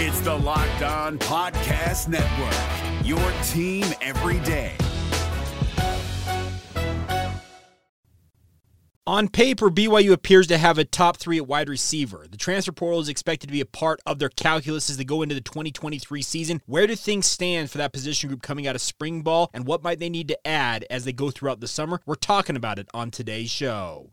It's the Locked On Podcast Network, your team every day. On paper, BYU appears to have a top three at wide receiver. The transfer portal is expected to be a part of their calculus as they go into the 2023 season. Where do things stand for that position group coming out of spring ball, and what might they need to add as they go throughout the summer? We're talking about it on today's show.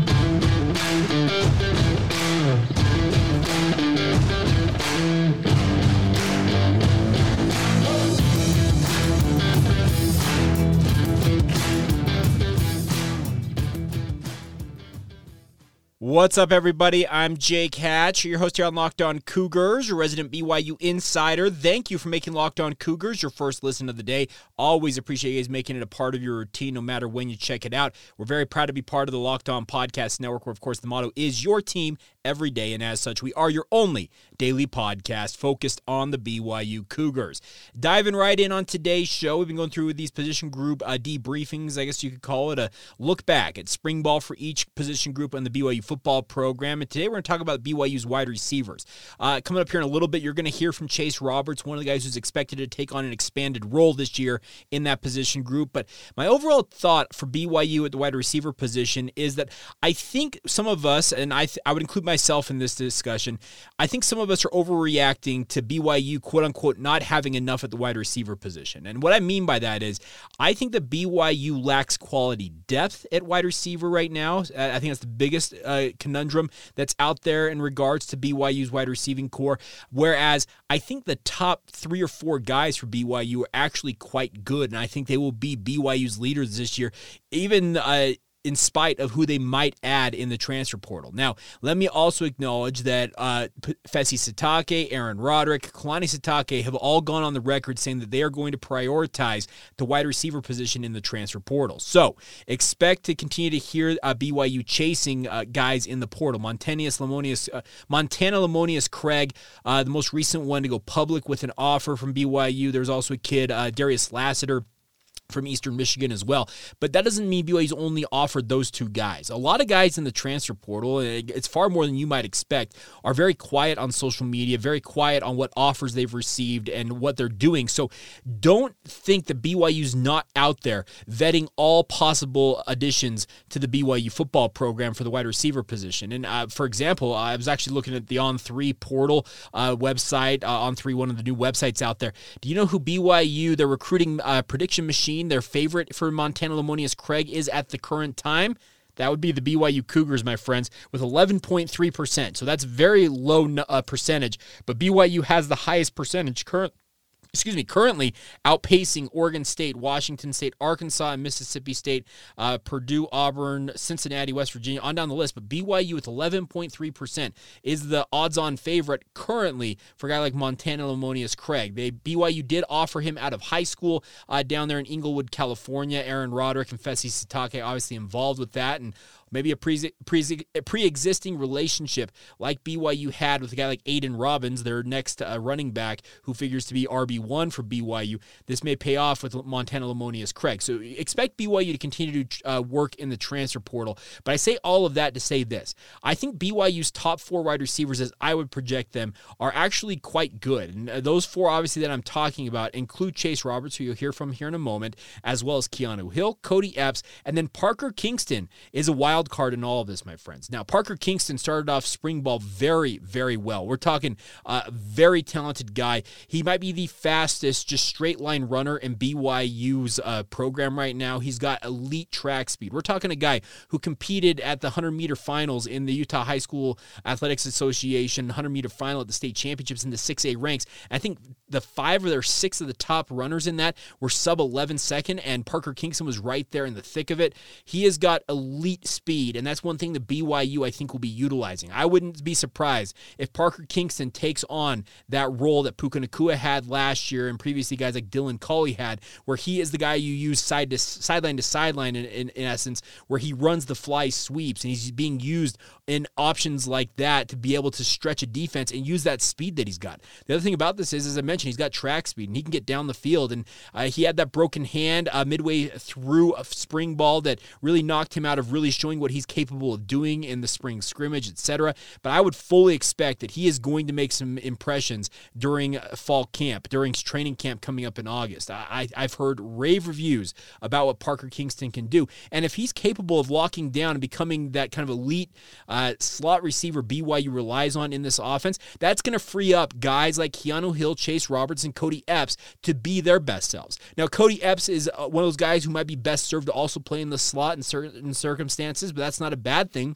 What's up, everybody? I'm Jake Hatch, your host here on Locked On Cougars, your resident BYU insider. Thank you for making Locked On Cougars your first listen of the day. Always appreciate you guys making it a part of your routine, no matter when you check it out. We're very proud to be part of the Locked On Podcast Network, where, of course, the motto is your team every day. And as such, we are your only daily podcast focused on the BYU Cougars. Diving right in on today's show, we've been going through these position group uh, debriefings, I guess you could call it a look back at spring ball for each position group on the BYU football program. And today we're going to talk about BYU's wide receivers. Uh, coming up here in a little bit, you're going to hear from Chase Roberts, one of the guys who's expected to take on an expanded role this year in that position group. But my overall thought for BYU at the wide receiver position is that I think some of us, and I, th- I would include myself in this discussion, I think some of us are overreacting to BYU, quote unquote, not having enough at the wide receiver position. And what I mean by that is I think that BYU lacks quality depth at wide receiver right now. I think that's the biggest uh, conundrum that's out there in regards to BYU's wide receiving corps. Whereas I think the top three or four guys for BYU are actually quite good, and I think they will be BYU's leaders this year. Even uh, in spite of who they might add in the transfer portal. Now, let me also acknowledge that uh, Fesi Sitake, Aaron Roderick, Kalani Sitake have all gone on the record saying that they are going to prioritize the wide receiver position in the transfer portal. So expect to continue to hear uh, BYU chasing uh, guys in the portal. Montanius Lemonious, uh, Montana Lemonious Craig, uh, the most recent one to go public with an offer from BYU. There's also a kid, uh, Darius Lassiter from Eastern Michigan as well. But that doesn't mean BYU's only offered those two guys. A lot of guys in the transfer portal, it's far more than you might expect, are very quiet on social media, very quiet on what offers they've received and what they're doing. So don't think that BYU's not out there vetting all possible additions to the BYU football program for the wide receiver position. And uh, for example, I was actually looking at the On3 portal uh, website, uh, On3, one of the new websites out there. Do you know who BYU, their recruiting uh, prediction machine, their favorite for Montana Lemonious Craig is at the current time. That would be the BYU Cougars, my friends, with 11.3%. So that's very low uh, percentage, but BYU has the highest percentage current excuse me, currently outpacing Oregon State, Washington State, Arkansas, and Mississippi State, uh, Purdue, Auburn, Cincinnati, West Virginia, on down the list. But BYU with 11.3% is the odds on favorite currently for a guy like Montana Lemonious Craig. They, BYU did offer him out of high school uh, down there in Inglewood, California. Aaron Roderick and Fesi Sitake obviously involved with that. And maybe a pre existing relationship like BYU had with a guy like Aidan Robbins, their next uh, running back, who figures to be RB one for BYU. This may pay off with Montana Lemonious Craig. So expect BYU to continue to uh, work in the transfer portal. But I say all of that to say this: I think BYU's top four wide receivers, as I would project them, are actually quite good. And uh, those four, obviously, that I'm talking about include Chase Roberts, who you'll hear from here in a moment, as well as Keanu Hill, Cody Epps, and then Parker Kingston is a wild wild card in all of this, my friends. Now, Parker Kingston started off spring ball very, very well. We're talking a very talented guy. He might be the fastest, just straight line runner in BYU's uh, program right now. He's got elite track speed. We're talking a guy who competed at the 100 meter finals in the Utah High School Athletics Association 100 meter final at the state championships in the 6A ranks. I think the five or six of the top runners in that were sub 11 second, and Parker Kingston was right there in the thick of it. He has got elite speed speed, and that's one thing that BYU I think will be utilizing. I wouldn't be surprised if Parker Kingston takes on that role that Puka Nacua had last year and previously guys like Dylan Collie had, where he is the guy you use side to sideline to sideline in, in, in essence, where he runs the fly sweeps and he's being used in options like that to be able to stretch a defense and use that speed that he's got. The other thing about this is, as I mentioned, he's got track speed and he can get down the field. And uh, he had that broken hand uh, midway through a spring ball that really knocked him out of really showing what he's capable of doing in the spring scrimmage, etc. But I would fully expect that he is going to make some impressions during fall camp, during training camp coming up in August. I, I've heard rave reviews about what Parker Kingston can do. And if he's capable of locking down and becoming that kind of elite uh, slot receiver BYU relies on in this offense, that's going to free up guys like Keanu Hill, Chase Robertson, and Cody Epps to be their best selves. Now, Cody Epps is uh, one of those guys who might be best served to also play in the slot in certain circumstances, but that's not a bad thing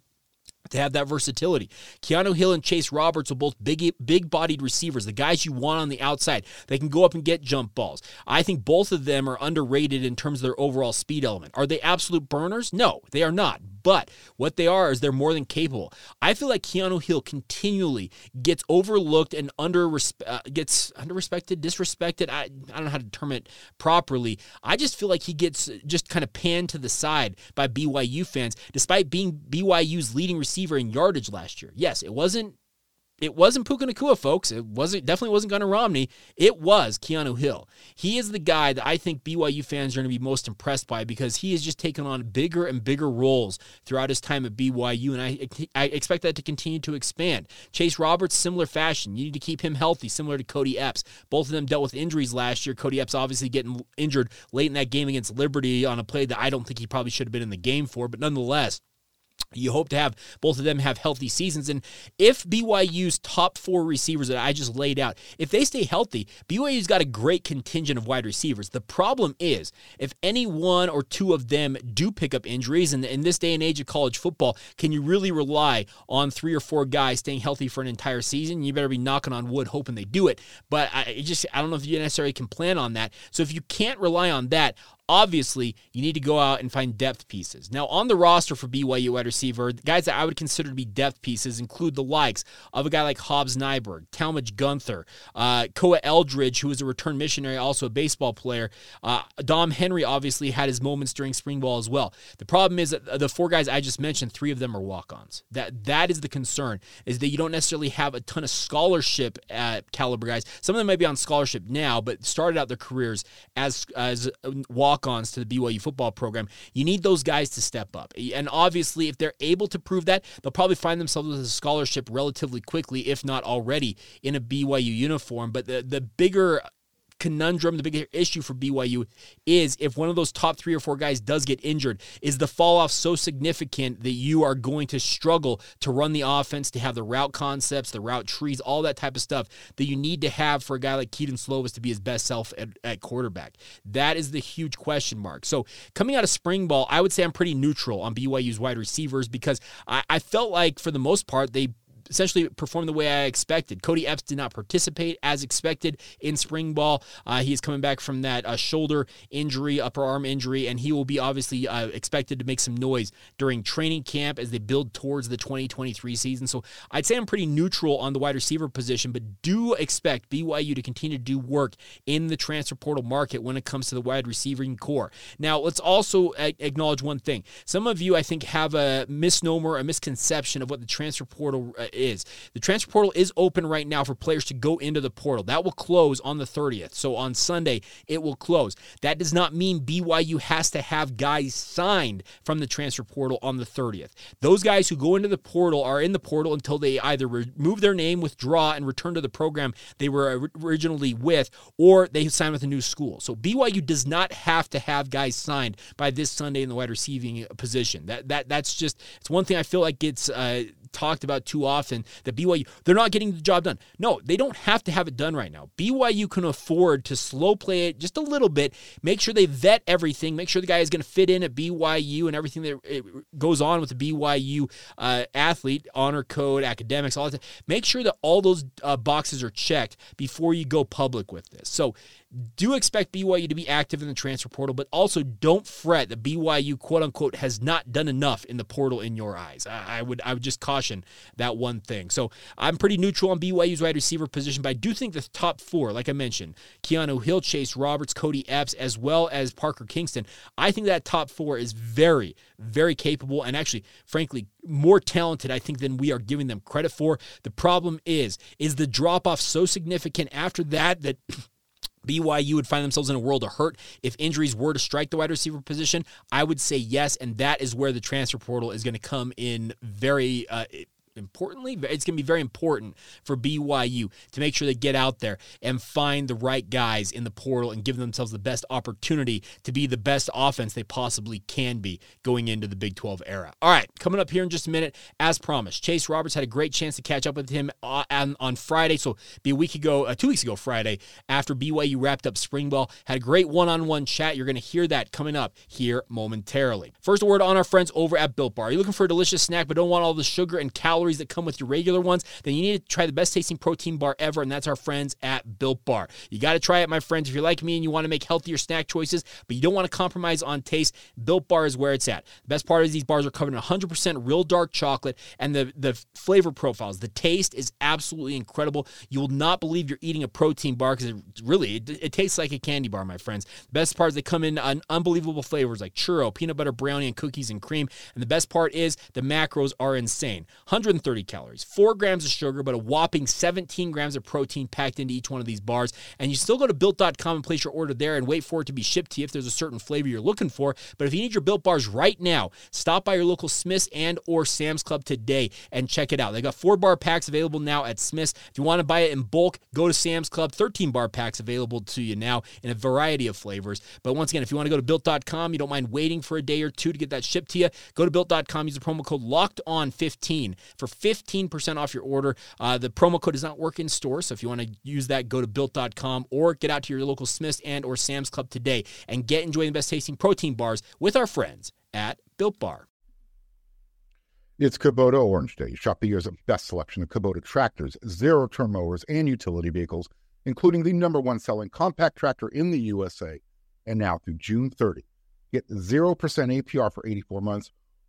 to have that versatility. Keanu Hill and Chase Roberts are both big big bodied receivers, the guys you want on the outside. They can go up and get jump balls. I think both of them are underrated in terms of their overall speed element. Are they absolute burners? No, they are not. But what they are is they're more than capable. I feel like Keanu Hill continually gets overlooked and under uh, gets under respected, disrespected. I, I don't know how to term it properly. I just feel like he gets just kind of panned to the side by BYU fans, despite being BYU's leading receiver in yardage last year. Yes, it wasn't it wasn't Puka Nacua, folks. It wasn't definitely wasn't Gunnar Romney. It was Keanu Hill. He is the guy that I think BYU fans are going to be most impressed by because he has just taken on bigger and bigger roles throughout his time at BYU, and I I expect that to continue to expand. Chase Roberts, similar fashion. You need to keep him healthy, similar to Cody Epps. Both of them dealt with injuries last year. Cody Epps obviously getting injured late in that game against Liberty on a play that I don't think he probably should have been in the game for, but nonetheless. You hope to have both of them have healthy seasons. And if BYU's top four receivers that I just laid out, if they stay healthy, BYU's got a great contingent of wide receivers. The problem is, if any one or two of them do pick up injuries, and in this day and age of college football, can you really rely on three or four guys staying healthy for an entire season? You better be knocking on wood hoping they do it. But I just I don't know if you necessarily can plan on that. So if you can't rely on that, Obviously, you need to go out and find depth pieces. Now, on the roster for BYU wide receiver, guys that I would consider to be depth pieces include the likes of a guy like Hobbs Nyberg, Talmadge Gunther, uh, Koa Eldridge, who is a return missionary, also a baseball player. Uh, Dom Henry obviously had his moments during spring ball as well. The problem is that the four guys I just mentioned, three of them are walk-ons. That that is the concern is that you don't necessarily have a ton of scholarship at caliber guys. Some of them may be on scholarship now, but started out their careers as as walk walk-ons to the BYU football program. You need those guys to step up. And obviously, if they're able to prove that, they'll probably find themselves with a scholarship relatively quickly, if not already, in a BYU uniform. But the, the bigger conundrum, the big issue for BYU is if one of those top three or four guys does get injured, is the fall off so significant that you are going to struggle to run the offense, to have the route concepts, the route trees, all that type of stuff that you need to have for a guy like Kedon Slovis to be his best self at, at quarterback. That is the huge question mark. So coming out of spring ball, I would say I'm pretty neutral on BYU's wide receivers because I, I felt like for the most part they essentially performed the way I expected. Cody Epps did not participate as expected in spring ball. Uh, he is coming back from that uh, shoulder injury, upper arm injury, and he will be obviously uh, expected to make some noise during training camp as they build towards the 2023 season. So I'd say I'm pretty neutral on the wide receiver position, but do expect BYU to continue to do work in the transfer portal market when it comes to the wide receiving corps. Now, let's also acknowledge one thing. Some of you, I think, have a misnomer, a misconception of what the transfer portal uh, is. The transfer portal is open right now for players to go into the portal. That will close on the 30th. So on Sunday, it will close. That does not mean BYU has to have guys signed from the transfer portal on the 30th. Those guys who go into the portal are in the portal until they either remove their name, withdraw, and return to the program they were originally with, or they sign with a new school. So BYU does not have to have guys signed by this Sunday in the wide receiving position. That that that's just it's one thing I feel like gets uh, talked about too often stuff and the BYU, they're not getting the job done. No, they don't have to have it done right now. BYU can afford to slow play it just a little bit, make sure they vet everything, make sure the guy is going to fit in at BYU and everything that goes on with the BYU uh, athlete, honor code, academics, all that. Make sure that all those uh, boxes are checked before you go public with this. So do expect BYU to be active in the transfer portal, but also don't fret that BYU quote unquote has not done enough in the portal in your eyes. I, would I would just caution that one thing. So I'm pretty neutral on BYU's wide receiver position, but I do think the top four, like I mentioned, Keanu Hill, Chase Roberts, Cody Epps, as well as Parker Kingston, I think that top four is very, very capable and actually, frankly, more talented, I think, than we are giving them credit for. The problem is, is the drop off so significant after that that BYU would find themselves in a world of hurt if injuries were to strike the wide receiver position? I would say yes, and that is where the transfer portal is going to come in very uh, importantly, it's going to be very important for BYU to make sure they get out there and find the right guys in the portal and give themselves the best opportunity to be the best offense they possibly can be going into the Big 12 era. All right, coming up here in just a minute, as promised, Chase Roberts had a great chance to catch up with him uh, on, on Friday. So, be a week ago, uh, two weeks ago, Friday, after BYU wrapped up spring ball. Had a great one on one chat. You're going to hear that coming up here momentarily. First, word on our friends over at Built Bar. You're looking for a delicious snack but don't want all the sugar and calories? Calories that come with your regular ones, then you need to try the best tasting protein bar ever, and that's our friends at Built Bar. You got to try it, my friends. If you're like me and you want to make healthier snack choices, but you don't want to compromise on taste, Built Bar is where it's at. The best part is these bars are covered in 100% real dark chocolate, and the, the flavor profiles, the taste is absolutely incredible. You will not believe you're eating a protein bar because it really it, it, tastes like a candy bar, my friends. The best part is they come in unbelievable flavors like churro, peanut butter brownie, and cookies and cream. And the best part is the macros are insane. 100 130 calories, 4 grams of sugar, but a whopping 17 grams of protein packed into each one of these bars. And you still go to built.com and place your order there and wait for it to be shipped to you if there's a certain flavor you're looking for. But if you need your built bars right now, stop by your local Smith's and or Sam's Club today and check it out. They got 4 bar packs available now at Smith's. If you want to buy it in bulk, go to Sam's Club. 13 bar packs available to you now in a variety of flavors. But once again, if you want to go to built.com, you don't mind waiting for a day or two to get that shipped to you, go to built.com, use the promo code locked on 15 for 15% off your order. Uh, the promo code does not work in store, so if you want to use that, go to built.com or get out to your local Smith's and or Sam's Club today and get enjoying the best tasting protein bars with our friends at Built Bar. It's Kubota Orange Day. Shop the year's best selection of Kubota tractors, zero turn mowers, and utility vehicles, including the number one selling compact tractor in the USA. And now through June 30, get 0% APR for 84 months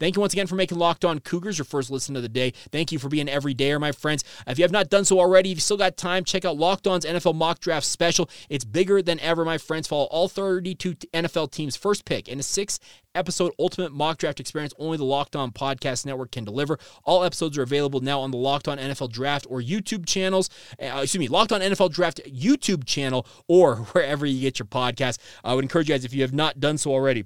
Thank you once again for making Locked On Cougars your first listen of the day. Thank you for being every dayer, my friends. If you have not done so already, if you still got time, check out Locked On's NFL Mock Draft Special. It's bigger than ever, my friends. Follow all 32 NFL teams' first pick in a six episode ultimate mock draft experience only the Locked On Podcast Network can deliver. All episodes are available now on the Locked On NFL Draft or YouTube channels. Uh, excuse me, Locked On NFL Draft YouTube channel or wherever you get your podcast. I would encourage you guys, if you have not done so already,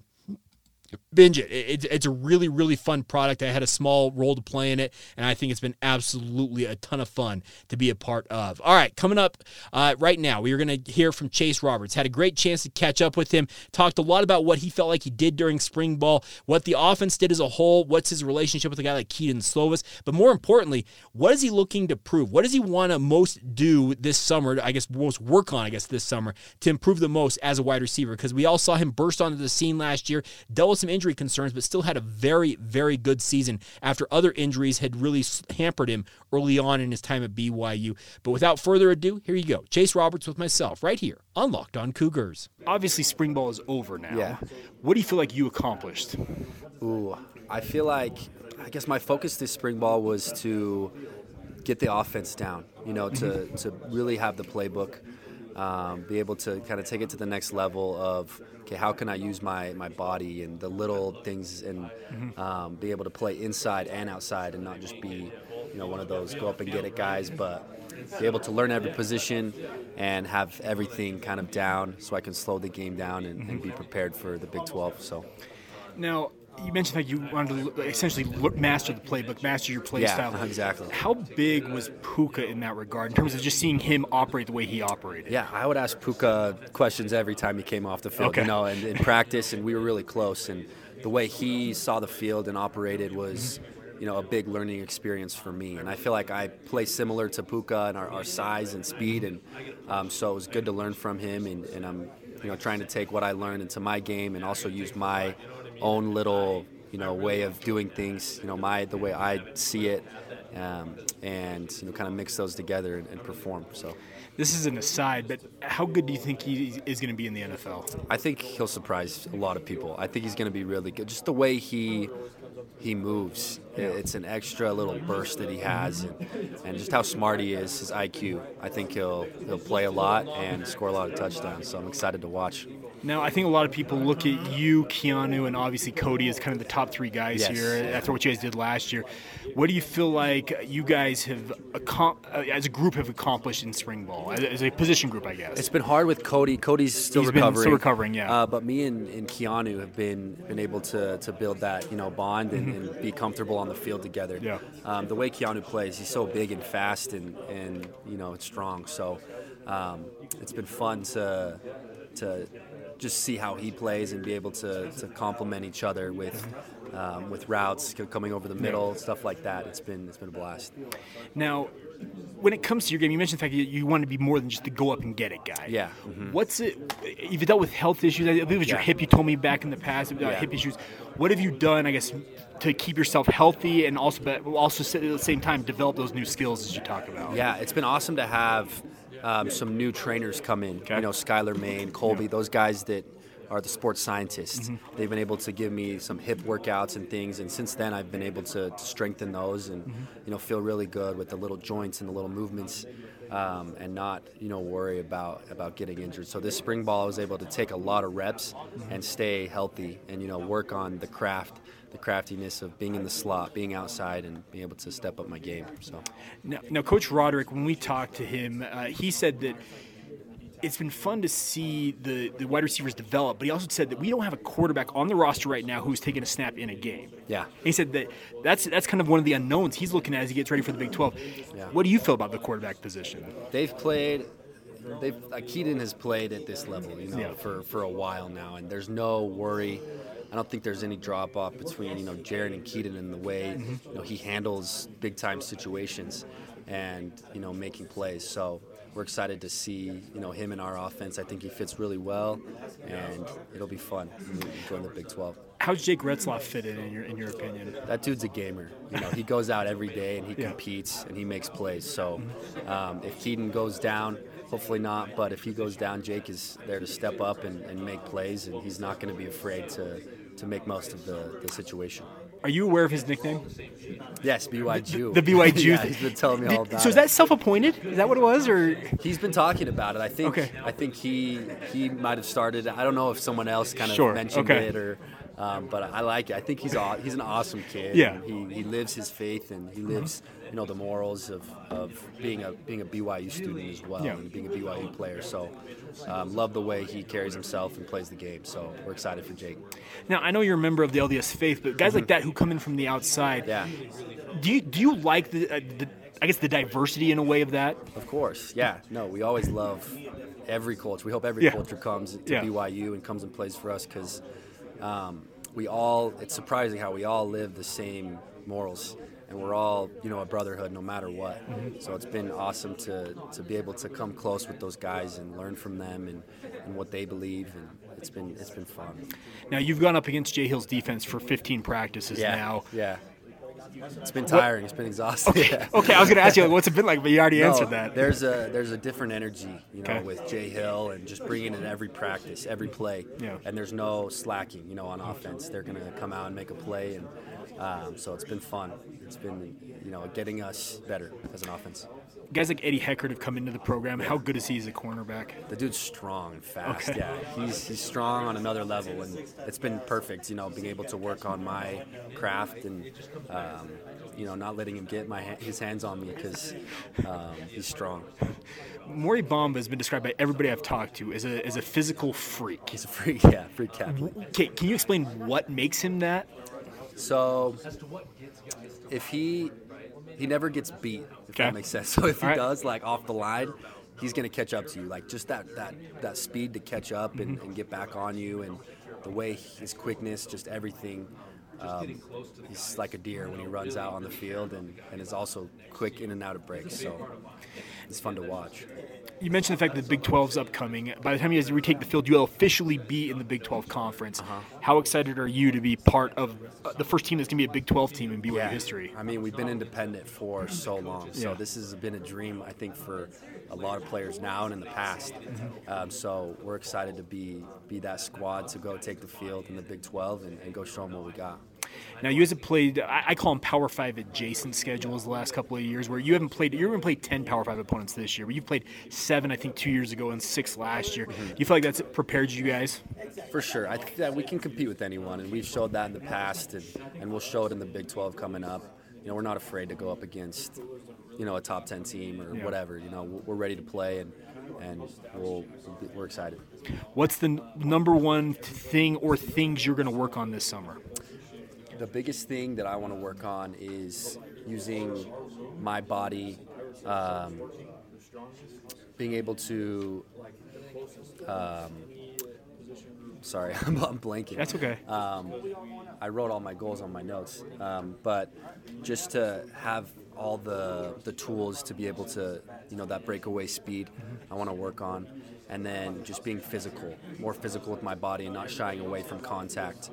binge it. it. It's a really, really fun product. I had a small role to play in it, and I think it's been absolutely a ton of fun to be a part of. All right, coming up uh, right now, we are going to hear from Chase Roberts. Had a great chance to catch up with him, talked a lot about what he felt like he did during spring ball, what the offense did as a whole, what's his relationship with a guy like Kedon Slovis, but more importantly, what is he looking to prove? What does he want to most do this summer, I guess, most work on, I guess, this summer to improve the most as a wide receiver? Because we all saw him burst onto the scene last year, with some injury concerns, but still had a very, very good season after other injuries had really hampered him early on in his time at BYU. But without further ado, here you go. Chase Roberts with myself right here on Locked On Cougars. Obviously, spring ball is over now. Yeah. What do you feel like you accomplished? Ooh, I feel like, I guess my focus this spring ball was to get the offense down, you know, to, to really have the playbook um, be able to kind of take it to the next level of okay, how can I use my my body and the little things and mm-hmm. um, be able to play inside and outside and not just be you know one of those go up and get it guys, but be able to learn every position and have everything kind of down so I can slow the game down and, and be prepared for the Big 12. So now you mentioned that you wanted to essentially master the playbook, master your play Yeah, style. exactly. How big was Puka in that regard in terms of just seeing him operate the way he operated? Yeah, I would ask Puka questions every time he came off the field, Okay. you know, and in practice, and we were really close. And the way he saw the field and operated was, you know, a big learning experience for me. And I feel like I play similar to Puka and our, our size and speed, and um, so it was good to learn from him. And, and I'm, you know, trying to take what I learned into my game and also use my own little, you know, way of doing things. You know, my the way I see it. Um, and you know, kind of mix those together and, and perform. So This is an aside, but how good do you think he is going to be in the NFL? I think he'll surprise a lot of people. I think he's going to be really good. Just the way he he moves, it's an extra little burst that he has, and, and just how smart he is, his IQ. I think he'll he'll play a lot and score a lot of touchdowns. So I'm excited to watch. Now, I think a lot of people look at you, Keanu, and obviously Cody as kind of the top three guys Yes, here after what you guys did last year. What do you feel like you guys have, uh, as a group, have accomplished in spring ball, as, a position group, I guess? It's been hard with Cody. Cody's still He's recovering. still recovering, yeah. Uh, but me and, and Keanu have been been able to, to build that you know bond and, and be comfortable on the field together. Mm-hmm. Yeah. Um, the way Keanu plays, he's so big and fast and and you know strong. So um, it's been fun to to just see how he plays and be able to, to complement each other with um, with routes coming over the middle, stuff like that. It's been it's been a blast. Now, when it comes to your game, you mentioned the fact that you want to be more than just the go up and get it guy. Yeah, mhm. What's it? You've dealt with health issues. I believe it was your Yeah. hip. You told me back in the past about Yeah. hip issues. What have you done? I guess to keep yourself healthy and also, but also at the same time develop those new skills as you talk about. Yeah, it's been awesome to have um, some new trainers come in. Okay. You know, Skylar Main, Colby, those guys that are the sports scientists. Mm-hmm. They've been able to give me some hip workouts and things, and since then I've been able to, to strengthen those and Mm-hmm. you know feel really good with the little joints and the little movements. Um, and not, you know, worry about about getting injured. So this spring ball, I was able to take a lot of reps Mm-hmm. and stay healthy, and you know, work on the craft, the craftiness of being in the slot, being outside, and being able to step up my game. So. Now, now Coach Roderick, when we talked to him, uh, he said that it's been fun to see the, the wide receivers develop, but he also said that we don't have a quarterback on the roster right now who's taking a snap in a game. Yeah. He said that that's that's kind of one of the unknowns he's looking at as he gets ready for the Big 12. Yeah. What do you feel about the quarterback position? they've played they've like Kedon has played at this level, you know, Yeah. for, for a while now and there's no worry. I don't think there's any drop off between, you know, Jaren and Kedon in the way, Mm-hmm. you know, he handles big time situations and, you know, making plays. So we're excited to see, you know, him in our offense. I think he fits really well and it'll be fun join the Big 12. How's Jake Retzlaff fit in, in your in your opinion? That dude's a gamer. You know, he goes out every day and he Yeah. competes and he makes plays. So um, if Kedon goes down, hopefully not, but if he goes down, Jake is there to step up and, and make plays, and he's not going to be afraid to, to make most of the, the situation. Are you aware of his nickname? Yes, BYU. The BYU. yeah, he's been telling me all about So is that self-appointed? Is that what it was, or He's been talking about it. I think. Okay. I think he he might have started. I don't know if someone else kind of Sure, mentioned okay. it or. Um, but I like it. I think he's aw- he's an awesome kid. Yeah. He, he lives his faith and he lives you know the morals of, of being a being a BYU student as well Yeah. and being a BYU player. So um, love the way he carries himself and plays the game. So we're excited for Jake. now I know you're a member of the LDS faith, but guys like that who come in from the outside, Yeah. do you do you like the, uh, the I guess the diversity in a way of that? Of course, yeah. No, we always love every culture. We hope every Yeah. culture comes to Yeah. BYU and comes and plays for us because um, we all. It's surprising how we all live the same morals, and we're all you know a brotherhood no matter what. So it's been awesome to to be able to come close with those guys and learn from them and, and what they believe, and it's been it's been fun. Now you've gone up against Jay Hill's defense for 15 practices Yeah, now. yeah. It's been tiring. It's been exhausting. Yeah. Okay, I was going to ask you like, what's it been like, but you already No, answered that. There's a there's a different energy, you know, Okay. with Jay Hill and just bringing in every practice, every play. Yeah. And there's no slacking, you know, on offense. They're gonna come out and make a play, and Um, so it's been fun. It's been you know getting us better as an offense. Guys like Eddie Heckard have come into the program. How good is he as a cornerback? The dude's strong, fast. Okay. Yeah, he's he's strong on another level, and it's been perfect. You know, being able to work on my craft and um, you know not letting him get my his hands on me because um, he's strong. Mory Bamba has been described by everybody I've talked to as a, as a physical freak. He's a freak. Yeah, freak athlete. Okay, can you explain what makes him that? So if he he never gets beat, if Okay. that makes sense. So if he All right. does like off the line, he's gonna catch up to you. Like just that that that speed to catch up and, Mm-hmm. and get back on you, and the way his quickness, just everything. Um, he's like a deer when he runs out on the field, and, and is also quick in and out of breaks. So it's fun to watch. You mentioned the fact that the Big 12's upcoming. By the time you guys retake the field, you'll officially be in the Big 12 conference. Uh-huh. How excited are you to be part of uh, the first team that's going to be a Big 12 team in BYU history? I mean, we've been independent for so long, so Yeah. this has been a dream, I think, for a lot of players now and in the past. Mm-hmm. Um, so we're excited to be be that squad to go take the field in the Big 12 and, and go show them what we got. Now, you guys have played, I I call them Power 5 adjacent schedules the last couple of years, where you haven't played, you haven't played 10 Power 5 opponents this year, but you've played seven, I think, two years ago and six last year. Mm-hmm. Do you feel like that's prepared you guys? For sure, I think that we can compete with anyone, and we've showed that in the past, and, and we'll show it in the Big 12 coming up. You know, we're not afraid to go up against, you know, a top 10 team or Yeah. whatever. You know, we're ready to play, and and we'll we're excited. What's the n- number one thing or things you're going to work on this summer? The biggest thing that I want to work on is using my body, um, being able to. Um, sorry, I'm, I'm blanking. That's okay. Um, I wrote all my goals on my notes, um, but just to have all the the tools to be able to, you know, that breakaway speed, I want to work on, and then just being physical, more physical with my body, and not shying away from contact.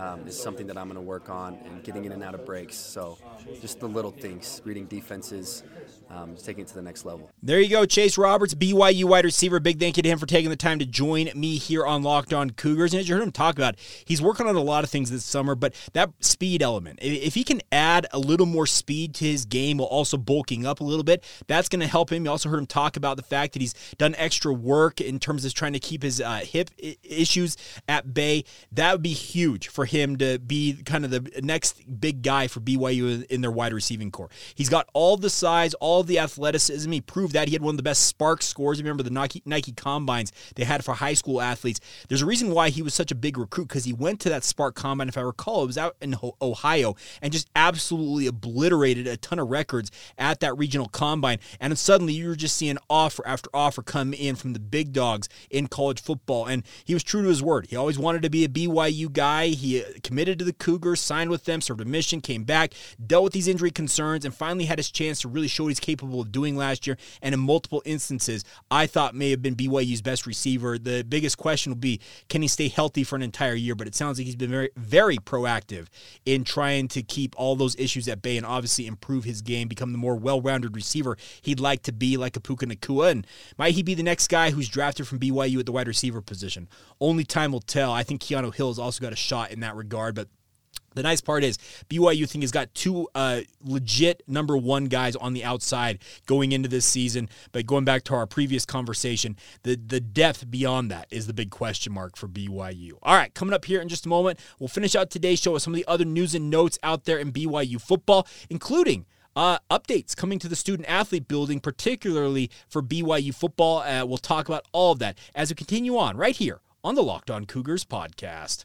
Um, is something that I'm going to work on and getting in and out of breaks. So, just the little things, reading defenses, um, taking it to the next level. There you go, Chase Roberts, BYU wide receiver. Big thank you to him for taking the time to join me here on Locked On Cougars. And as you heard him talk about, he's working on a lot of things this summer, but that speed element, if he can add a little more speed to his game while also bulking up a little bit, that's going to help him. You also heard him talk about the fact that he's done extra work in terms of trying to keep his uh, hip issues at bay. That would be huge for him to be kind of the next big guy for BYU in their wide receiving corps. He's got all the size, all the athleticism. He proved that he had one of the best SPARQ scores. Remember the Nike, Nike combines they had for high school athletes. There's a reason why he was such a big recruit because he went to that SPARQ combine. If I recall, it was out in Ohio and just absolutely obliterated a ton of records at that regional combine. And suddenly you were just seeing offer after offer come in from the big dogs in college football. And he was true to his word. He always wanted to be a BYU guy. He uh, committed to the Cougars, signed with them, served a mission, came back, dealt with these injury concerns, and finally had his chance to really show what he's capable of doing last year. And in multiple instances, I thought may have been BYU's best receiver. The biggest question will be can he stay healthy for an entire year? But it sounds like he's been very, very proactive in trying to keep all those issues at bay and obviously improve his game, become the more well rounded receiver he'd like to be, like a Puka Nacua. And might he be the next guy who's drafted from BYU at the wide receiver position? Only time will tell. I think Keanu Hill has also got a shot in that regard, but the nice part is BYU think he's got two uh, legit number one guys on the outside going into this season. But going back to our previous conversation, the the depth beyond that is the big question mark for BYU. All right, coming up here in just a moment, we'll finish out today's show with some of the other news and notes out there in BYU football, including. Uh, updates coming to the student athlete building, particularly for BYU football. Uh, we'll talk about all of that as we continue on right here on the Locked On Cougars podcast.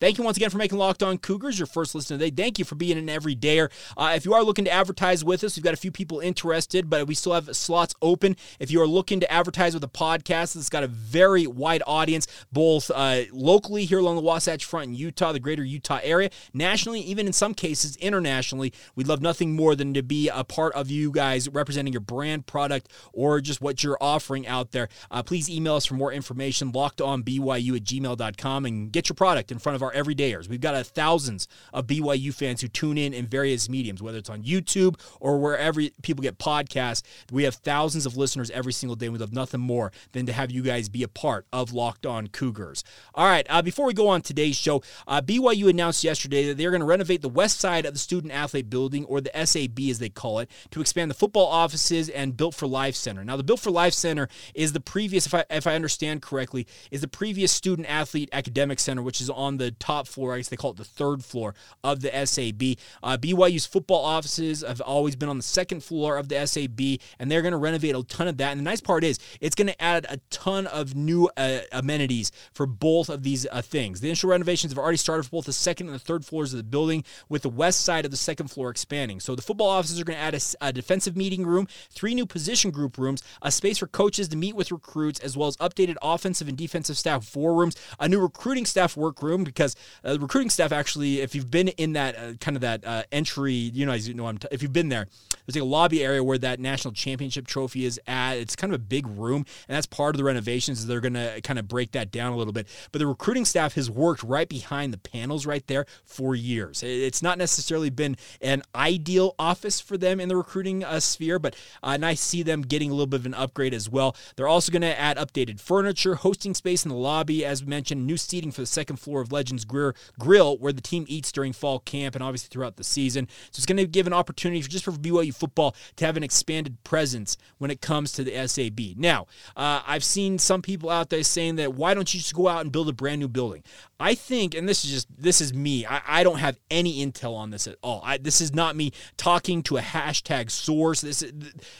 Thank you once again for making Locked On Cougars your first listen today. Thank you for being an everydayer. Uh, if you are looking to advertise with us, we've got a few people interested, but we still have slots open. If you are looking to advertise with a podcast that's got a very wide audience, both uh, locally here along the Wasatch Front in Utah, the greater Utah area, nationally, even in some cases internationally, we'd love nothing more than to be a part of you guys representing your brand, product, or just what you're offering out there. Uh, please email us for more information, lockedonbyu at gmail.com, and get your product in front of our our everydayers. We've got uh, thousands of BYU fans who tune in in various mediums, whether it's on YouTube or wherever people get podcasts. We have thousands of listeners every single day. We love nothing more than to have you guys be a part of Locked On Cougars. All right, uh, before we go on today's show, uh, BYU announced yesterday that they're going to renovate the west side of the Student Athlete Building, or the SAB as they call it, to expand the football offices and Built for Life Center. Now, the Built for Life Center is the previous, if I, if I understand correctly, is the previous Student Athlete Academic Center, which is on the top floor. I guess they call it the third floor of the SAB. Uh, BYU's football offices have always been on the second floor of the SAB, and they're going to renovate a ton of that. And the nice part is, it's going to add a ton of new uh, amenities for both of these uh, things. The initial renovations have already started for both the second and the third floors of the building, with the west side of the second floor expanding. So the football offices are going to add a, a defensive meeting room, three new position group rooms, a space for coaches to meet with recruits, as well as updated offensive and defensive staff war rooms, a new recruiting staff workroom because uh, the recruiting staff actually, if you've been in that uh, kind of that uh, entry, you know, you know, I'm t- if you've been there, there's like a lobby area where that national championship trophy is at. It's kind of a big room, and that's part of the renovations. They're going to kind of break that down a little bit. But the recruiting staff has worked right behind the panels right there for years. It's not necessarily been an ideal office for them in the recruiting uh, sphere, but uh, and I see them getting a little bit of an upgrade as well. They're also going to add updated furniture, hosting space in the lobby, as we mentioned, new seating for the second floor of Legends Grill, where the team eats during fall camp and obviously throughout the season. So it's going to give an opportunity for, just for BYU football to have an expanded presence when it comes to the SAB. Now, uh, I've seen some people out there saying that why don't you just go out and build a brand new building? I think, and this is just this is me. I, I don't have any intel on this at all. I, this is not me talking to a hashtag source. This is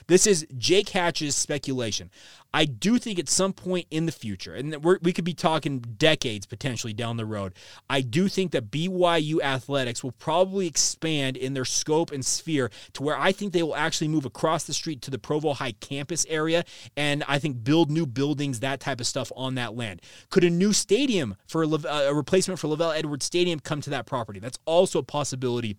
this is Jake Hatch's speculation. I do think at some point in the future, and we could be talking decades potentially down the road, I do think that BYU athletics will probably expand in their scope and sphere to where I think they will actually move across the street to the Provo High campus area and I think build new buildings, that type of stuff on that land. Could a new stadium for a, a replacement for LaVell Edwards Stadium come to that property? That's also a possibility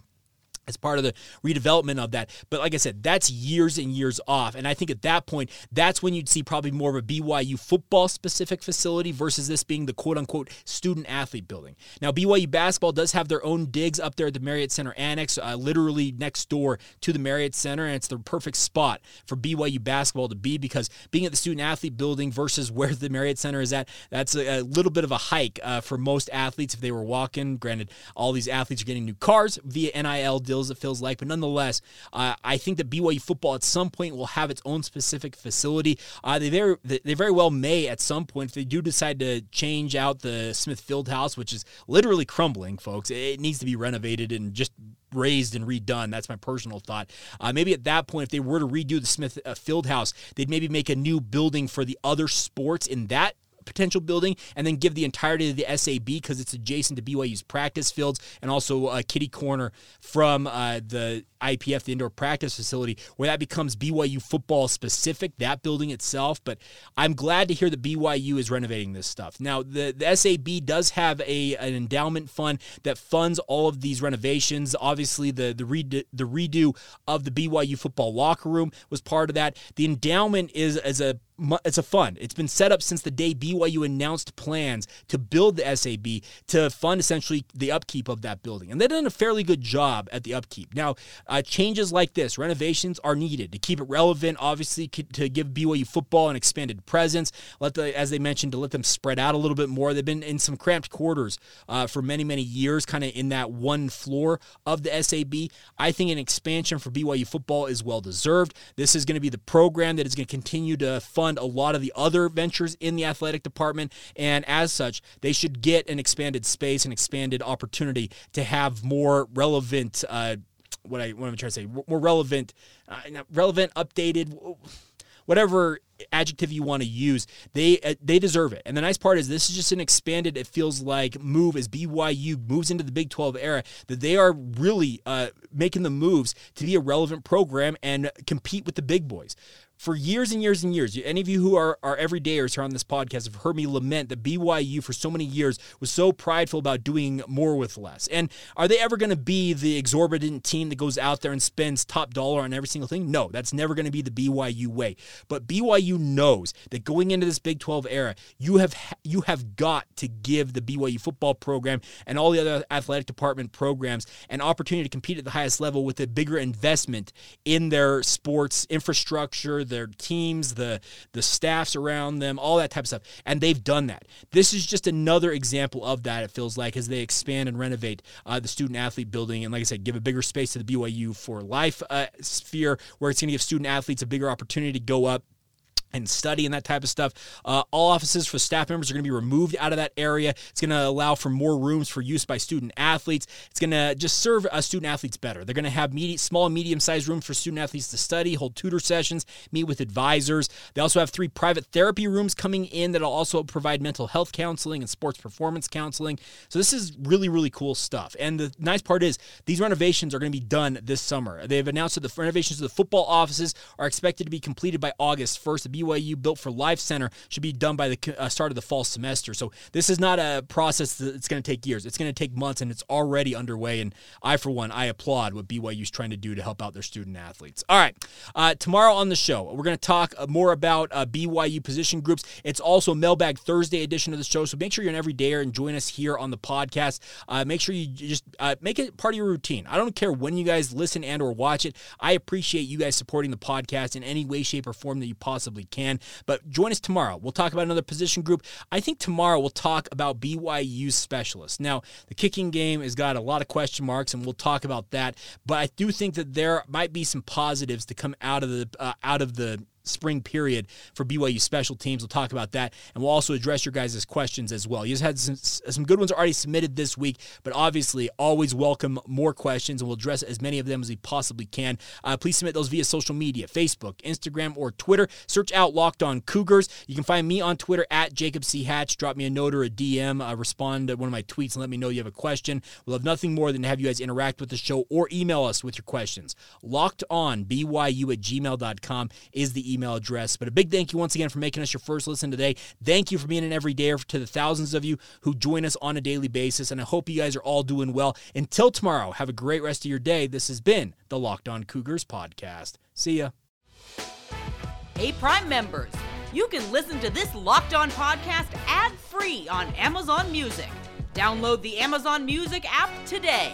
as part of the redevelopment of that. But like I said, that's years and years off. And I think at that point, that's when you'd see probably more of a BYU football specific facility versus this being the quote unquote student athlete building. Now, BYU basketball does have their own digs up there at the Marriott Center Annex, uh, literally next door to the Marriott Center. And it's the perfect spot for BYU basketball to be because being at the student athlete building versus where the Marriott Center is at, that's a, a little bit of a hike uh, for most athletes if they were walking. Granted, all these athletes are getting new cars via NIL deals feels it feels like. But nonetheless, uh, I think that BYU football at some point will have its own specific facility. Uh, they very they very well may at some point if they do decide to change out the Smith Fieldhouse, which is literally crumbling, folks. It needs to be renovated and just raised and redone. That's my personal thought. Uh, maybe at that point, if they were to redo the Smith uh, Fieldhouse, they'd maybe make a new building for the other sports in that potential building and then give the entirety of the SAB because it's adjacent to BYU's practice fields and also a kitty corner from uh, the IPF, the indoor practice facility, where that becomes BYU football specific, that building itself. But I'm glad to hear that BYU is renovating this stuff. Now, the, the SAB does have a an endowment fund that funds all of these renovations. Obviously, the the redo, the redo of the BYU football locker room was part of that. The endowment is as a it's a fund. It's been set up since the day BYU announced plans to build the SAB to fund essentially the upkeep of that building. And they've done a fairly good job at the upkeep. Now, uh, changes like this, renovations are needed to keep it relevant, obviously, to give BYU football an expanded presence. Let the, as they mentioned, to let them spread out a little bit more. They've been in some cramped quarters uh, for many, many years, kind of in that one floor of the SAB. I think an expansion for BYU football is well deserved. This is going to be the program that is going to continue to fund a lot of the other ventures in the athletic department, and as such, they should get an expanded space, an expanded opportunity to have more relevant uh, what I what I'm trying to say more relevant, uh, relevant, updated whatever adjective you want to use, they uh, they deserve it. And the nice part is this is just an expanded. It feels like move as BYU moves into the Big 12 era that they are really uh, making the moves to be a relevant program and compete with the big boys for years and years and years, any of you who are, are everydayers here on this podcast have heard me lament that BYU for so many years was so prideful about doing more with less. And are they ever going to be the exorbitant team that goes out there and spends top dollar on every single thing? No, that's never going to be the BYU way. But BYU knows that going into this Big 12 era, you have you have got to give the BYU football program and all the other athletic department programs an opportunity to compete at the highest level with a bigger investment in their sports infrastructure their teams, the the staffs around them, all that type of stuff. And they've done that. This is just another example of that. It feels like as they expand and renovate uh, the student athlete building, and like I said, give a bigger space to the BYU for life uh, sphere, where it's going to give student athletes a bigger opportunity to go up and study and that type of stuff. Uh, all offices for staff members are going to be removed out of that area. It's going to allow for more rooms for use by student athletes. It's going to just serve uh, student athletes better. They're going to have medi- small medium sized rooms for student athletes to study, hold tutor sessions, meet with advisors. They also have three private therapy rooms coming in that'll also provide mental health counseling and sports performance counseling. So this is really, really cool stuff. And the nice part is these renovations are going to be done this summer. They've announced that the renovations of the football offices are expected to be completed by August 1st. BYU Built for Life Center should be done by the uh, start of the fall semester. So this is not a process that's going to take years. It's going to take months, and it's already underway. And I, for one, I applaud what BYU is trying to do to help out their student athletes. All right, uh, tomorrow on the show, we're going to talk uh, more about uh, BYU position groups. It's also Mailbag Thursday edition of the show, so make sure you're an everydayer and join us here on the podcast. Uh, make sure you just uh, make it part of your routine. I don't care when you guys listen and or watch it. I appreciate you guys supporting the podcast in any way, shape, or form that you possibly can. But join us tomorrow. We'll talk about another position group. I think tomorrow we'll talk about BYU's specialists. Now, the kicking game has got a lot of question marks, and we'll talk about that. But I do think that there might be some positives to come out of the uh, out of the spring period for BYU special teams. We'll talk about that, and we'll also address your guys' questions as well. You just had some, some good ones already submitted this week, but obviously always welcome more questions, and we'll address as many of them as we possibly can. Uh, please submit those via social media, Facebook, Instagram, or Twitter. Search out Locked On Cougars. You can find me on Twitter at Jacob C. Hatch. Drop me a note or a DM. Uh, respond to one of my tweets and let me know you have a question. We'll have nothing more than to have you guys interact with the show or email us with your questions. Locked on BYU at gmail.com is the email email address. But a big thank you once again for making us your first listen today. Thank you for being an everydayer to the thousands of you who join us on a daily basis. And I hope you guys are all doing well. Until tomorrow, have a great rest of your day. This has been the Locked On Cougars podcast. See ya. Hey, Prime members, you can listen to this Locked On podcast ad free on Amazon Music. Download the Amazon Music app today.